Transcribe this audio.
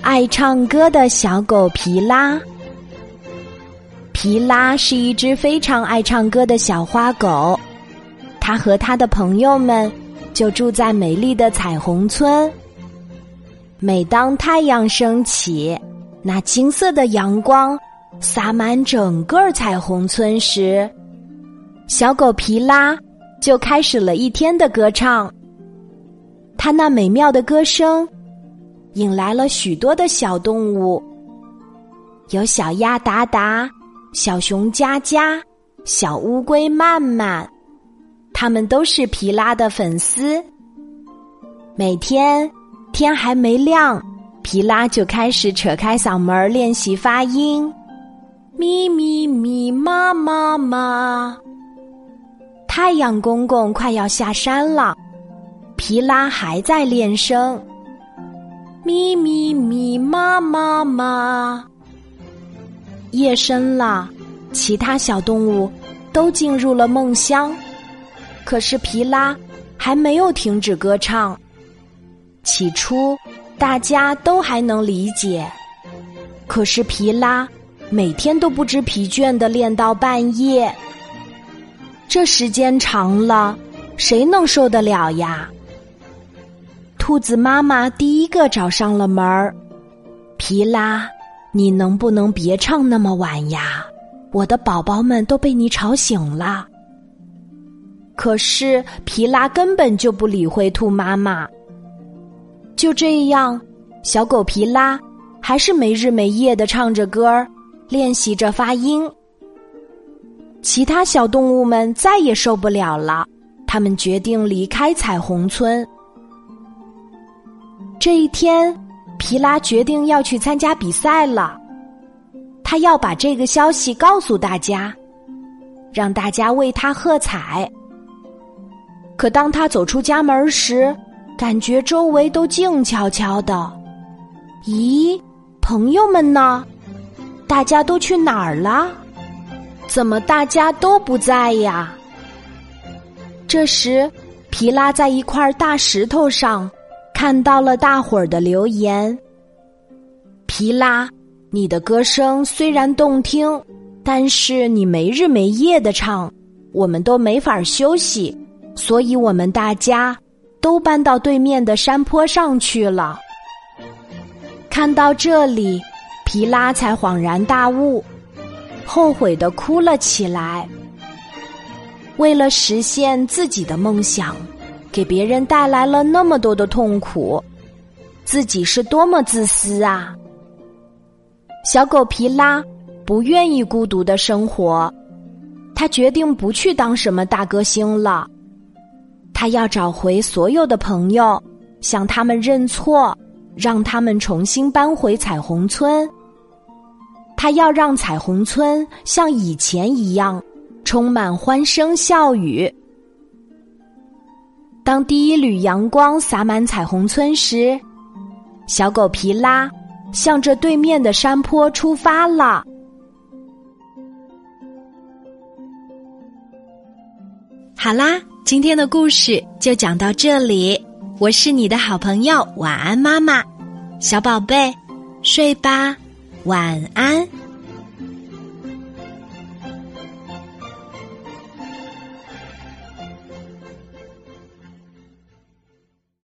爱唱歌的小狗皮拉。皮拉是一只非常爱唱歌的小花狗，它和它的朋友们就住在美丽的彩虹村。每当太阳升起，那金色的阳光洒满整个彩虹村时，小狗皮拉就开始了一天的歌唱。它那美妙的歌声引来了许多的小动物，有小鸭达达、小熊佳佳、小乌龟曼曼，它们都是皮拉的粉丝。每天。天还没亮，皮拉就开始扯开嗓门练习发音，咪咪咪，妈妈妈。太阳公公快要下山了，皮拉还在练声，咪咪咪，妈妈妈。夜深了，其他小动物都进入了梦乡，可是皮拉还没有停止歌唱。起初，大家都还能理解，可是皮拉每天都不知疲倦的练到半夜，这时间长了，谁能受得了呀？兔子妈妈第一个找上了门儿，皮拉，你能不能别唱那么晚呀？我的宝宝们都被你吵醒了。可是皮拉根本就不理会兔妈妈。就这样，小狗皮拉还是没日没夜的唱着歌儿，练习着发音。其他小动物们再也受不了了，他们决定离开彩虹村。这一天，皮拉决定要去参加比赛了，他要把这个消息告诉大家，让大家为他喝彩。可当他走出家门时，感觉周围都静悄悄的，咦，朋友们呢？大家都去哪儿了？怎么大家都不在呀？这时，皮拉在一块大石头上看到了大伙儿的留言。皮拉，你的歌声虽然动听，但是你没日没夜的唱，我们都没法休息，所以我们大家。都搬到对面的山坡上去了。看到这里，皮拉才恍然大悟，后悔的哭了起来。为了实现自己的梦想，给别人带来了那么多的痛苦，自己是多么自私啊！小狗皮拉不愿意孤独的生活，他决定不去当什么大歌星了。他要找回所有的朋友，向他们认错，让他们重新搬回彩虹村。他要让彩虹村像以前一样，充满欢声笑语。当第一缕阳光洒满彩虹村时，小狗皮拉向着对面的山坡出发了。好啦。今天的故事就讲到这里，我是你的好朋友晚安妈妈，小宝贝，睡吧，晚安。